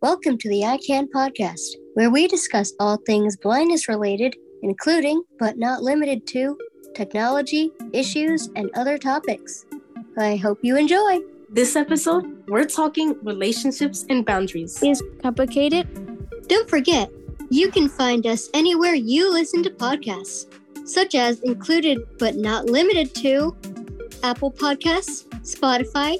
Welcome to the Eye Can podcast, where we discuss all things blindness related, including, but not limited to, technology, issues, and other topics. I hope you enjoy. This episode, we're talking relationships and boundaries. Is complicated? Don't forget, you can find us anywhere you listen to podcasts, such as included but not limited to Apple Podcasts, Spotify,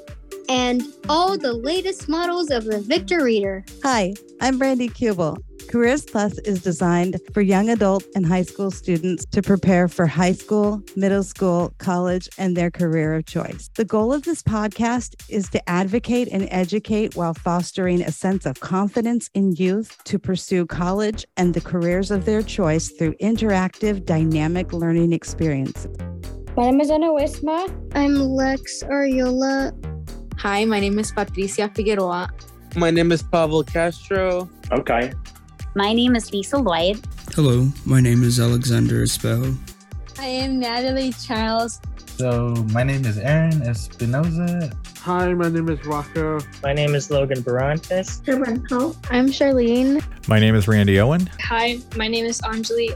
and all the latest models of the Victor Reader. Hi, I'm Brandy Kubel. Careers Plus is designed for young adult and high school students to prepare for high school, middle school, college, and their career of choice. The goal of this podcast is to advocate and educate while fostering a sense of confidence in youth to pursue college and the careers of their choice through interactive, dynamic learning experiences. My name is Ana Wisma. I'm Lex Ariola. Hi, my name is Patricia Figueroa. My name is Pavel Castro. Okay. My name is Lisa Lloyd. Hello, my name is Alexander Espejo. I am Natalie Charles. So, my name is Aaron Espinoza. Hi, my name is Rocco. My name is Logan Barantes. I'm Charlene. My name is Randy Owen. Hi, my name is Anjali.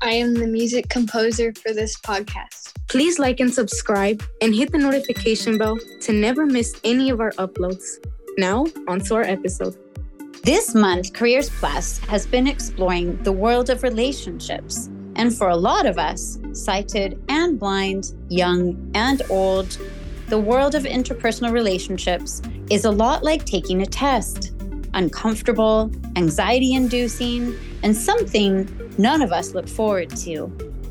I am the music composer for this podcast. Please like and subscribe and hit the notification bell to never miss any of our uploads. Now, on to our episode. This month, Careers Plus has been exploring the world of relationships. And for a lot of us, sighted and blind, young and old, the world of interpersonal relationships is a lot like taking a test uncomfortable, anxiety inducing, and something none of us look forward to.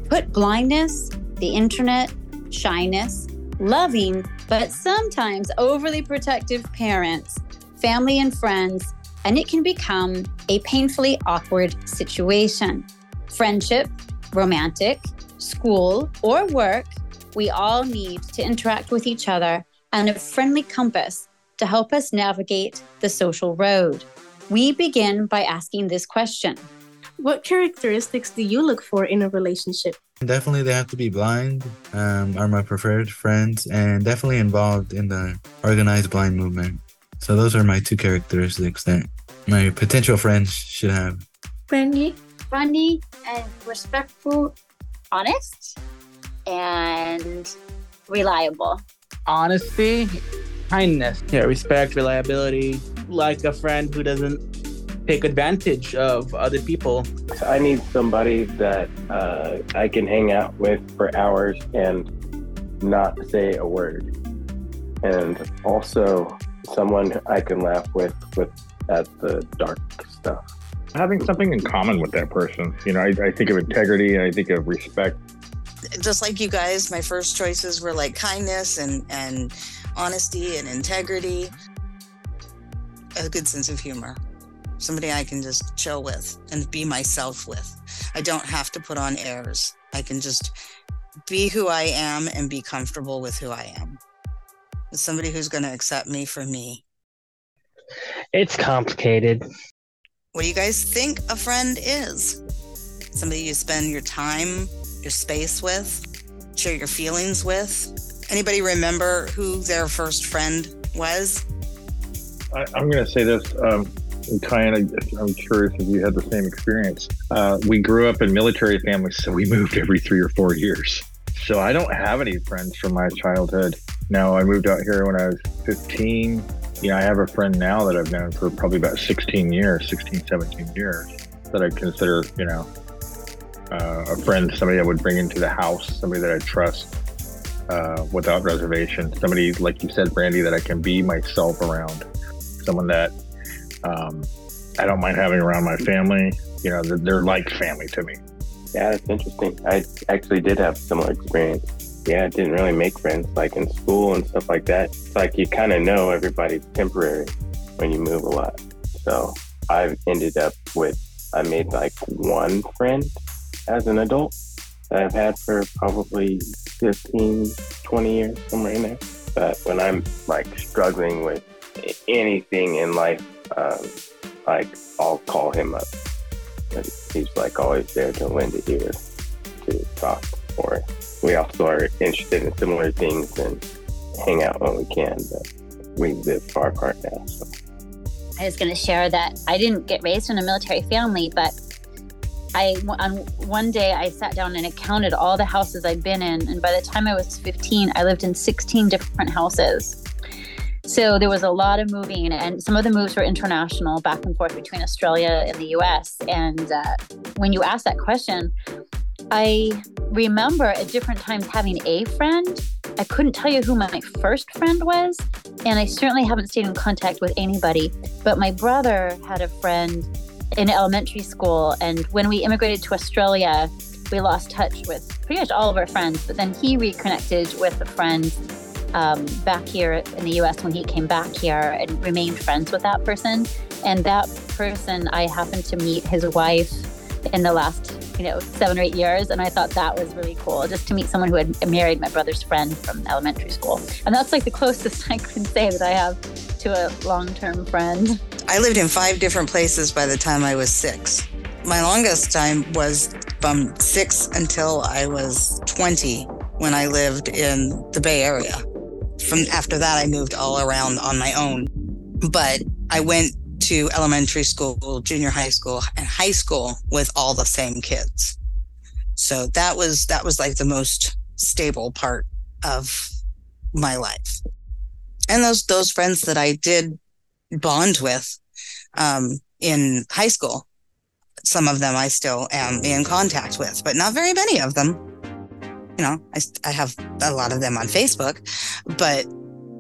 Put blindness, the internet, shyness, loving, but sometimes overly protective parents, family, and friends, and it can become a painfully awkward situation. Friendship, romantic, school, or work, we all need to interact with each other and a friendly compass to help us navigate the social road. We begin by asking this question What characteristics do you look for in a relationship? Definitely, they have to be blind, um, are my preferred friends, and definitely involved in the organized blind movement. So, those are my two characteristics that my potential friends should have. Friendly. Friendly and respectful, honest, and reliable. Honesty, kindness. Yeah, respect, reliability. Like a friend who doesn't take advantage of other people. I need somebody that uh, I can hang out with for hours and not say a word. And also someone I can laugh with with at the dark stuff. Having something in common with that person. You know, I, I think of integrity and I think of respect. Just like you guys, my first choices were like kindness and, and honesty and integrity, a good sense of humor, somebody I can just chill with and be myself with. I don't have to put on airs. I can just be who I am and be comfortable with who I am. It's somebody who's going to accept me for me. It's complicated. What do you guys think a friend is? Somebody you spend your time, your space with, share your feelings with? Anybody remember who their first friend was? I, am going to say this. Um, kind of, I'm curious if you had the same experience. Uh, we grew up in military families, so we moved every three or four years. So I don't have any friends from my childhood. Now I moved out here when I was 15. You know, I have a friend now that I've known for probably about 16 years, 16, 17 years that I consider, you know, uh, a friend, somebody I would bring into the house, somebody that I trust uh, without reservation, somebody, like you said, Brandy, that I can be myself around, someone that um, I don't mind having around my family. You know, they're, they're like family to me. Yeah, that's interesting. I actually did have a similar experience. Yeah, I didn't really make friends like in school and stuff like that. It's like you kind of know everybody's temporary when you move a lot. So I've ended up with, I made like one friend as an adult that I've had for probably 15, 20 years, somewhere in there. But when I'm like struggling with anything in life, um, like I'll call him up. And he's like always there to lend a ear to talk. Or we also are interested in similar things and hang out when we can. But we live far apart now. So. I was going to share that I didn't get raised in a military family, but I on one day I sat down and I counted all the houses I'd been in, and by the time I was 15, I lived in 16 different houses. So there was a lot of moving, and some of the moves were international, back and forth between Australia and the U.S. And uh, when you ask that question, I remember at different times having a friend. I couldn't tell you who my first friend was, and I certainly haven't stayed in contact with anybody. But my brother had a friend in elementary school, and when we immigrated to Australia, we lost touch with pretty much all of our friends. But then he reconnected with a friend um, back here in the US when he came back here and remained friends with that person. And that person, I happened to meet his wife in the last you know seven or eight years and i thought that was really cool just to meet someone who had married my brother's friend from elementary school and that's like the closest i can say that i have to a long-term friend I lived in five different places by the time I was six. My longest time was from six until I was 20 when I lived in the Bay Area. From after that, I moved all around on my own. But I went to elementary school, junior high school, and high school with all the same kids. So that was that was like the most stable part of my life. And those those friends that I did bond with um, in high school. Some of them I still am in contact with, but not very many of them. You know, I, I have a lot of them on Facebook, but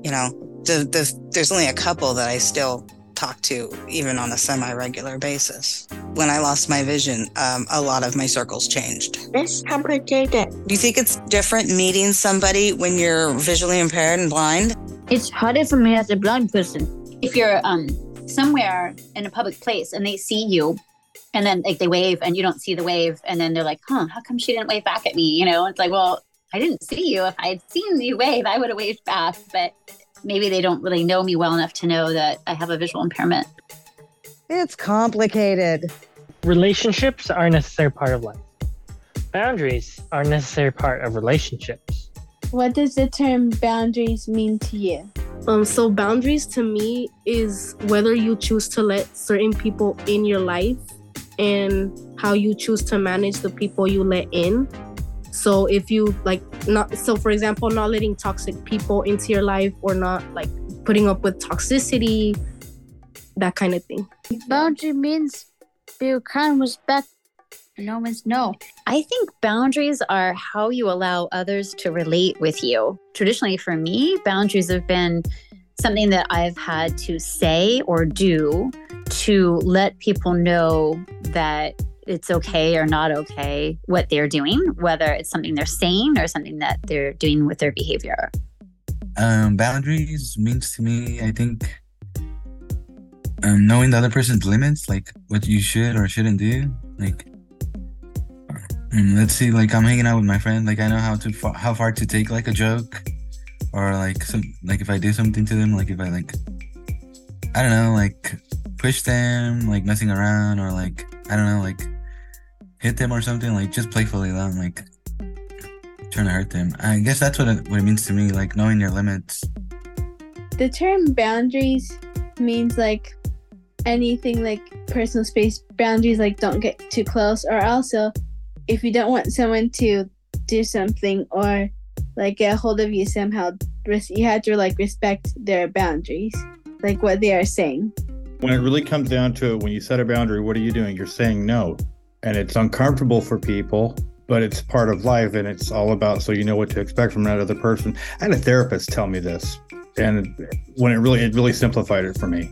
you know, the, the, there's only a couple that I still talk to, even on a semi regular basis. When I lost my vision, um, a lot of my circles changed. It's complicated. Do you think it's different meeting somebody when you're visually impaired and blind? It's harder for me as a blind person. If you're um, somewhere in a public place and they see you and then like they wave and you don't see the wave and then they're like huh how come she didn't wave back at me? You know it's like well i didn't see you. If i had seen you wave i would have waved back but maybe they don't really know me well enough to know that i have a visual impairment. It's complicated. Relationships are a necessary part of life. Boundaries are a necessary part of relationships. What does the term boundaries mean to you? Um, so boundaries to me is whether you choose to let certain people in your life and how you choose to manage the people you let in. So if you like not so for example, not letting toxic people into your life or not like putting up with toxicity, that kind of thing. Boundary means be kind, respect, no means no. I think boundaries are how you allow others to relate with you. Traditionally, for me, boundaries have been something that I've had to say or do to let people know that it's okay or not okay what they're doing, whether it's something they're saying or something that they're doing with their behavior. Um, boundaries means to me, I think, um, knowing the other person's limits, like what you should or shouldn't do. Like, um, let's see, like I'm hanging out with my friend, like I know how to how far to take like a joke, or like some like if I do something to them, like if I like, I don't know, like push them, like messing around, or like I don't know, like hit them or something, like just playfully, not like trying to hurt them. I guess that's what it, what it means to me, like knowing your limits. The term boundaries means like anything like personal space boundaries, like don't get too close, or also if you don't want someone to do something or like get a hold of you somehow, you have to like respect their boundaries, like what they are saying. When it really comes down to it, when you set a boundary, what are you doing? You're saying no. And it's uncomfortable for people, but it's part of life and it's all about so you know what to expect from that other person. I had a therapist tell me this. And when it really it really simplified it for me.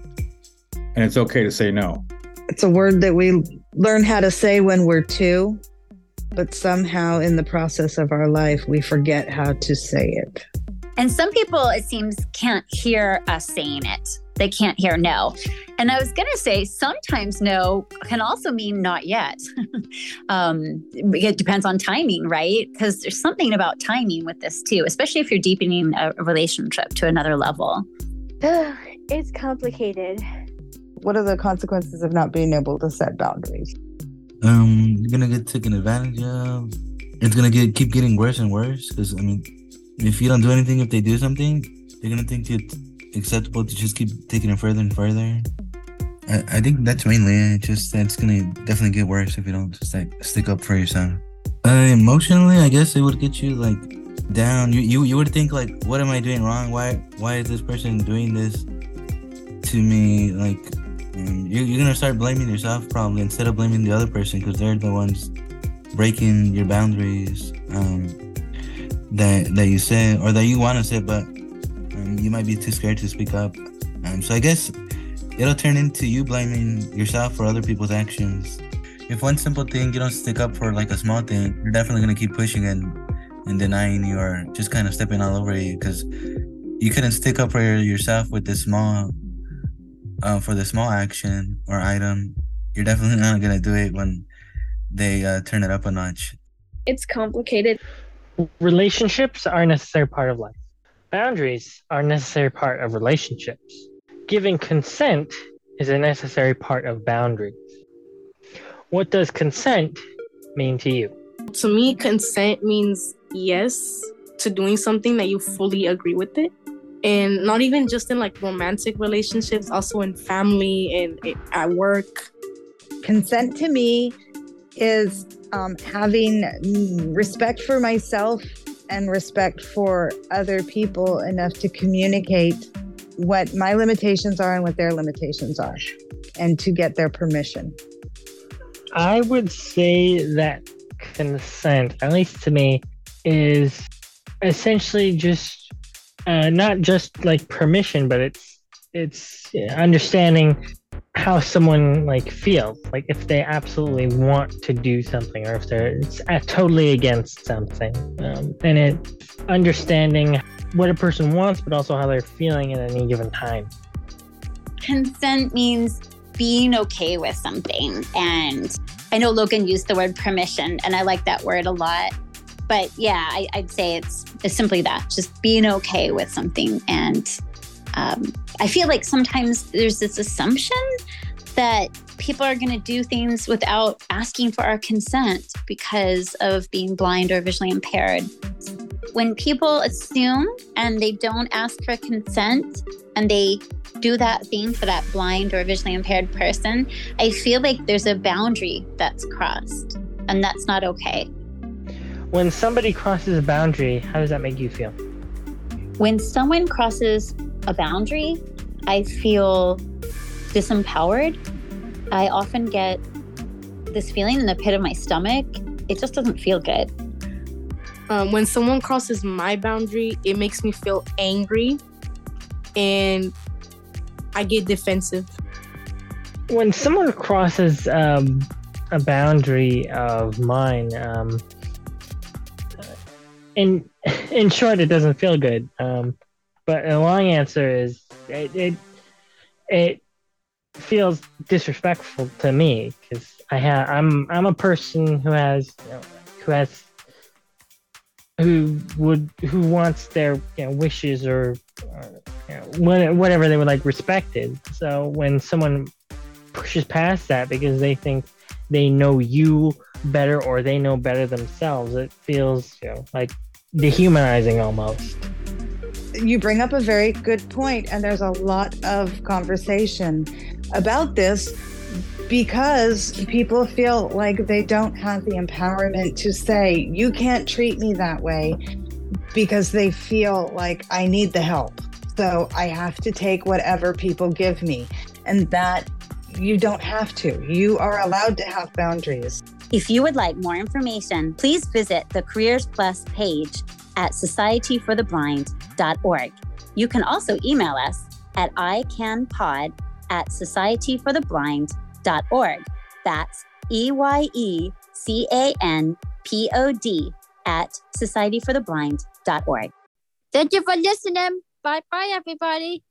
And it's okay to say no. It's a word that we learn how to say when we're two but somehow in the process of our life, we forget how to say it. And some people, it seems, can't hear us saying it. They can't hear no. And I was going to say, sometimes no can also mean not yet. um, it depends on timing, right? Because there's something about timing with this too, especially if you're deepening a relationship to another level. it's complicated. What are the consequences of not being able to set boundaries? Um, you're gonna get taken advantage of. It's gonna get keep getting worse and worse. Because I mean, if you don't do anything, if they do something, they're gonna think you acceptable to just keep taking it further and further? I, I think that's mainly it. Just that it's gonna definitely get worse if you don't just like stick up for yourself. Uh, emotionally, I guess it would get you like down. You you you would think like, what am I doing wrong? Why why is this person doing this to me? Like, you're you're gonna start blaming yourself probably instead of blaming the other person because they're the ones breaking your boundaries um, that that you say or that you want to say, but um, you might be too scared to speak up. Um, so I guess it'll turn into you blaming yourself for other people's actions. If one simple thing you don't stick up for, like a small thing, you're definitely gonna keep pushing and and denying you or just kind of stepping all over you because you couldn't stick up for yourself with this small uh, for the small action or item. You're definitely not gonna do it when they uh, turn it up a notch. It's complicated. Relationships are a necessary part of life. Boundaries are a necessary part of relationships. Giving consent is a necessary part of boundaries. What does consent mean to you? To me, consent means yes to doing something that you fully agree with it. And not even just in like romantic relationships, also in family and at work. Consent to me is um, having respect for myself and respect for other people enough to communicate what my limitations are and what their limitations are and to get their permission. I would say that consent, at least to me, is essentially just uh, not just like permission, but it's it's understanding how someone like feels. Like if they absolutely want to do something or if they're totally against something. Um, and it understanding what a person wants but also how they're feeling at any given time. Consent means being okay with something. And i know logan used the word permission and i like that word a lot. But yeah I, would say it's, it's simply that just being okay with something and um, I feel like sometimes there's this assumption that people are going to do things without asking for our consent because of being blind or visually impaired. When people assume and they don't ask for consent and they do that thing for that blind or visually impaired person, I feel like there's a boundary that's crossed, and that's not okay. When somebody crosses a boundary, how does that make you feel? When someone crosses a boundary, I feel disempowered. I often get this feeling in the pit of my stomach. It just doesn't feel good. Um, when someone crosses my boundary, it makes me feel angry and I get defensive. When someone crosses um, a boundary of mine, um, in in short, it doesn't feel good. Um, but a long answer is it it, it feels disrespectful to me because I have I'm I'm a person who has you know, who has who would who wants their you know, wishes or, or you know, whatever they would like respected. So when someone pushes past that because they think they know you better or they know better themselves, it feels you know like dehumanizing almost you bring up a very good point, and there's a lot of conversation about this because people feel like they don't have the empowerment to say, You can't treat me that way, because they feel like I need the help. So I have to take whatever people give me. And that you don't have to. You are allowed to have boundaries. If you would like more information, please visit the Careers Plus page at societyfortheblind.org. You can also email us at eyecanpod at societyfortheblind.org. That's E Y E C A N P O D at societyfortheblind.org. Thank you for listening. Bye bye, everybody.